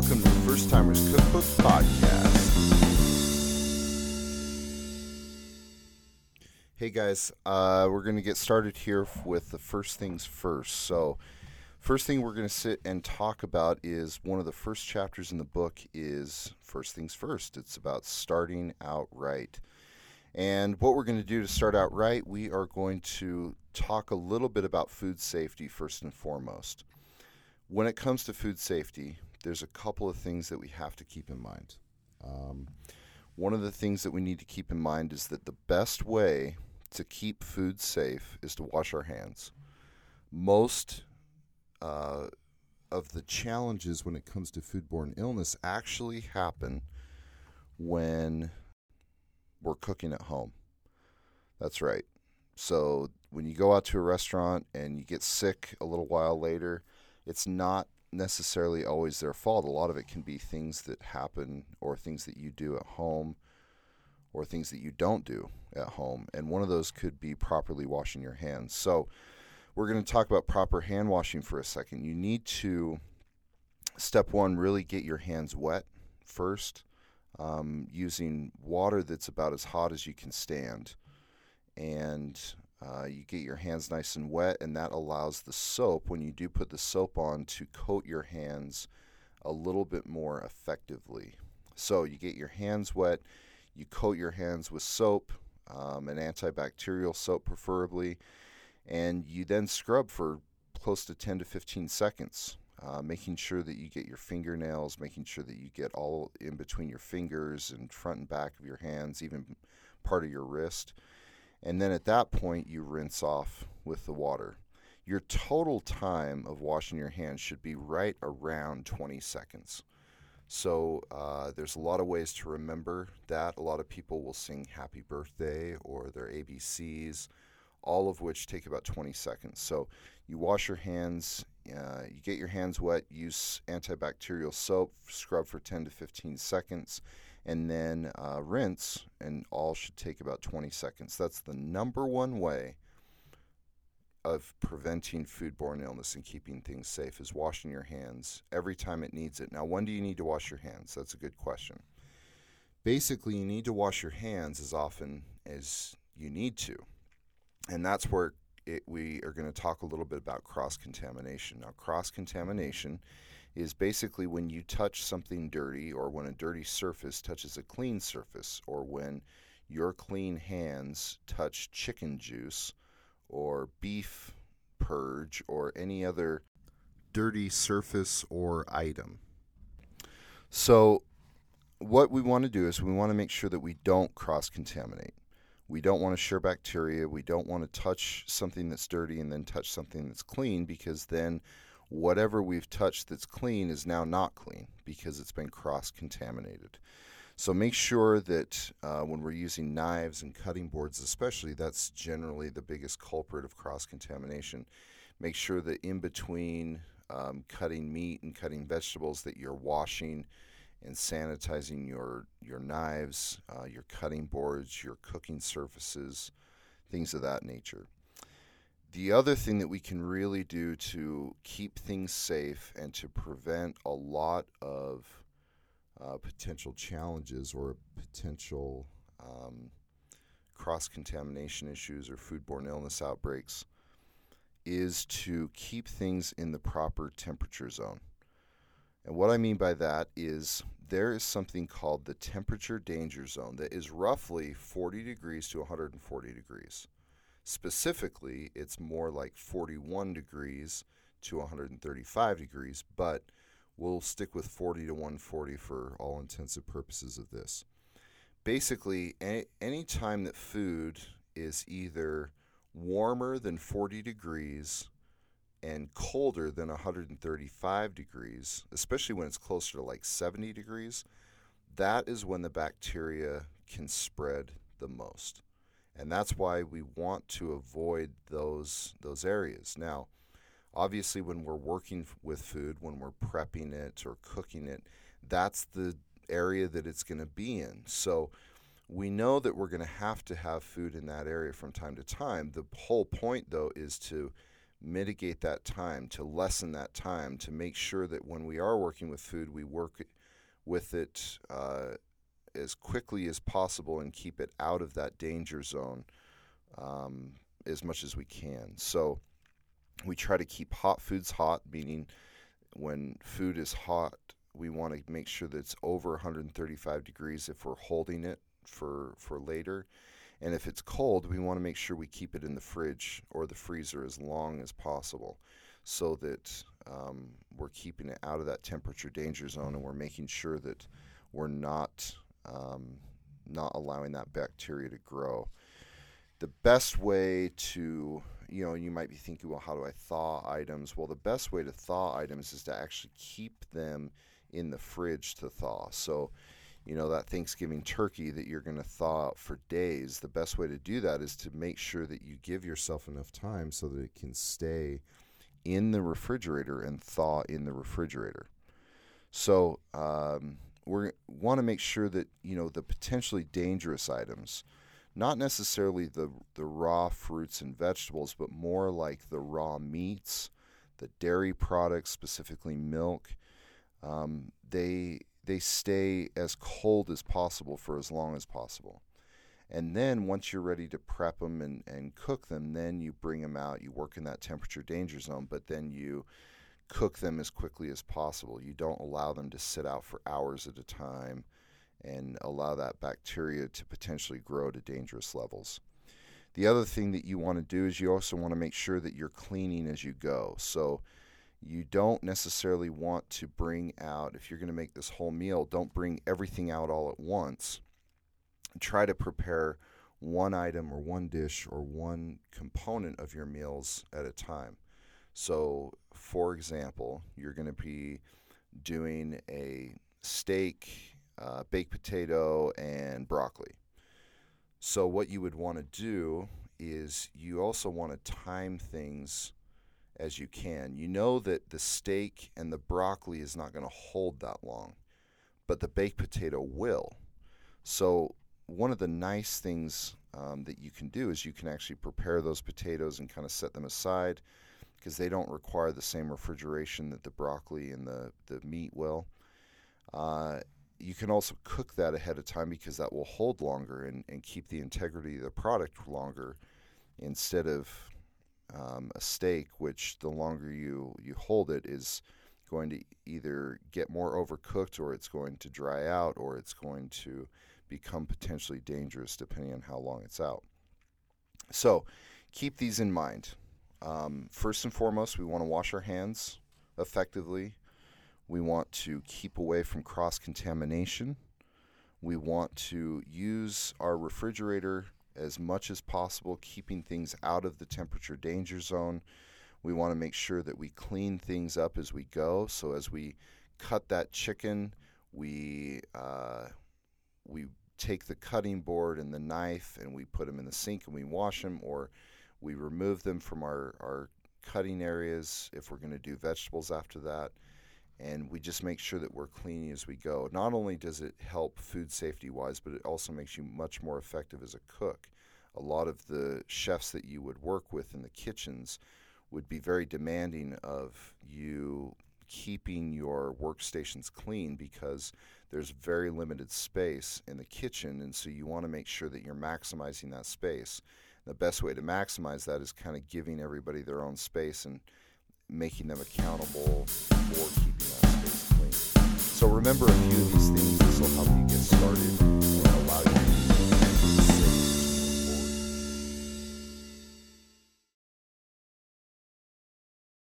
welcome to First Timers Cookbook Podcast. Hey guys, uh, we're going to get started here with the first things first. So, first thing we're going to sit and talk about is one of the first chapters in the book is First Things First. It's about starting out right. And what we're going to do to start out right, we are going to talk a little bit about food safety first and foremost. When it comes to food safety, there's a couple of things that we have to keep in mind. Um, one of the things that we need to keep in mind is that the best way to keep food safe is to wash our hands. Most uh, of the challenges when it comes to foodborne illness actually happen when we're cooking at home. That's right. So when you go out to a restaurant and you get sick a little while later, it's not necessarily always their fault. A lot of it can be things that happen or things that you do at home or things that you don't do at home. And one of those could be properly washing your hands. So we're going to talk about proper hand washing for a second. You need to, step one, really get your hands wet first um, using water that's about as hot as you can stand. And uh, you get your hands nice and wet, and that allows the soap, when you do put the soap on, to coat your hands a little bit more effectively. So you get your hands wet, you coat your hands with soap, um, an antibacterial soap preferably, and you then scrub for close to 10 to 15 seconds. Uh, making sure that you get your fingernails, making sure that you get all in between your fingers and front and back of your hands, even part of your wrist. And then at that point, you rinse off with the water. Your total time of washing your hands should be right around 20 seconds. So uh, there's a lot of ways to remember that. A lot of people will sing happy birthday or their ABCs, all of which take about 20 seconds. So you wash your hands, uh, you get your hands wet, use antibacterial soap, scrub for 10 to 15 seconds and then uh, rinse, and all should take about 20 seconds. That's the number one way of preventing foodborne illness and keeping things safe is washing your hands every time it needs it. Now, when do you need to wash your hands? That's a good question. Basically, you need to wash your hands as often as you need to. And that's where it, we are going to talk a little bit about cross contamination. Now, cross contamination is basically when you touch something dirty or when a dirty surface touches a clean surface or when your clean hands touch chicken juice or beef purge or any other dirty surface or item. So, what we want to do is we want to make sure that we don't cross contaminate. We don't want to share bacteria. We don't want to touch something that's dirty and then touch something that's clean because then whatever we've touched that's clean is now not clean because it's been cross contaminated. So make sure that uh, when we're using knives and cutting boards, especially, that's generally the biggest culprit of cross contamination. Make sure that in between um, cutting meat and cutting vegetables, that you're washing and sanitizing your your knives, uh, your cutting boards, your cooking surfaces, things of that nature the other thing that we can really do to keep things safe and to prevent a lot of uh, potential challenges or potential um, cross contamination issues or foodborne illness outbreaks is to keep things in the proper temperature zone. And what I mean by that is there is something called the temperature danger zone that is roughly 40 degrees to 140 degrees. Specifically, it's more like 41 degrees to 135 degrees, but we'll stick with 40 to 140 for all intensive purposes of this. Basically, any, time that food is either warmer than 40 degrees and colder than 135 degrees, especially when it's closer to like 70 degrees, that is when the bacteria can spread the most and that's why we want to avoid those those areas. Now, obviously, when we're working with food, when we're prepping it or cooking it, that's the area that it's going to be in. So we know that we're going to have to have food in that area from time to time. The whole point, though, is to mitigate that time, to lessen that time, to make sure that when we are working with food, we work with it uh, as quickly as possible and keep it out of that danger zone um, as much as we can. So we try to keep hot foods hot, meaning when food is hot, we want to make sure that it's over 135 degrees if we're holding it for for later. And if it's cold, we want to make sure we keep it in the fridge or the freezer as long as possible so that um, we're keeping it out of that temperature danger zone and we're making sure that we're not um, not allowing that bacteria to grow. The best way to, you know, you might be thinking, well, how do I thaw items? Well, the best way to thaw items is to actually keep them in the fridge to thaw. So, you know, that Thanksgiving turkey that you're going to thaw out for days, the best way to do that is to make sure that you give yourself enough time so that it can stay in the refrigerator and thaw in the refrigerator. So, um, we want to make sure that, you know, the potentially dangerous items, not necessarily the, the raw fruits and vegetables, but more like the raw meats, the dairy products, specifically milk, um, they they stay as cold as possible for as long as possible. And then once you're ready to prep them and, and cook them, then you bring them out. You work in that temperature danger zone, but then you cook them as quickly as possible. You don't allow them to sit out for hours at a time and allow that bacteria to potentially grow to dangerous levels. The other thing that you want to do is you also want to make sure that you're cleaning as you go. So you don't necessarily want to bring out, if you're going to make this whole meal, don't bring everything out all at once. Try to prepare one item or one dish or one component of your meals at a time. So, for example, you're going to be doing a steak, uh, baked potato, and broccoli. So, what you would want to do is you also want to time things as you can. You know that the steak and the broccoli is not going to hold that long, but the baked potato will. So, one of the nice things um, that you can do is you can actually prepare those potatoes and kind of set them aside because they don't require the same refrigeration that the broccoli and the, the meat will. Uh, you can also cook that ahead of time because that will hold longer and, and keep the integrity of the product longer instead of um, a steak, which the longer you, you hold it is going to either get more overcooked or it's going to dry out or it's going to become potentially dangerous depending on how long it's out. So keep these in mind. Um, first and foremost, we want to wash our hands effectively. We want to keep away from cross contamination. We want to use our refrigerator as much as possible, keeping things out of the temperature danger zone. We want to make sure that we clean things up as we go. So as we cut that chicken, we uh, we take the cutting board and the knife and we put them in the sink and we wash them, or we remove them from our, our cutting areas if we're going to do vegetables after that and we just make sure that we're cleaning as we go. Not only does it help food safety wise, but it also makes you much more effective as a cook. A lot of the chefs that you would work with in the kitchens would be very demanding of you keeping your workstations clean because there's very limited space in the kitchen, and so you want to make sure that you're maximizing that space the best way to maximize that is kind of giving everybody their own space and making them accountable for keeping that space clean. So remember a few of these things. This will help you get started and allow you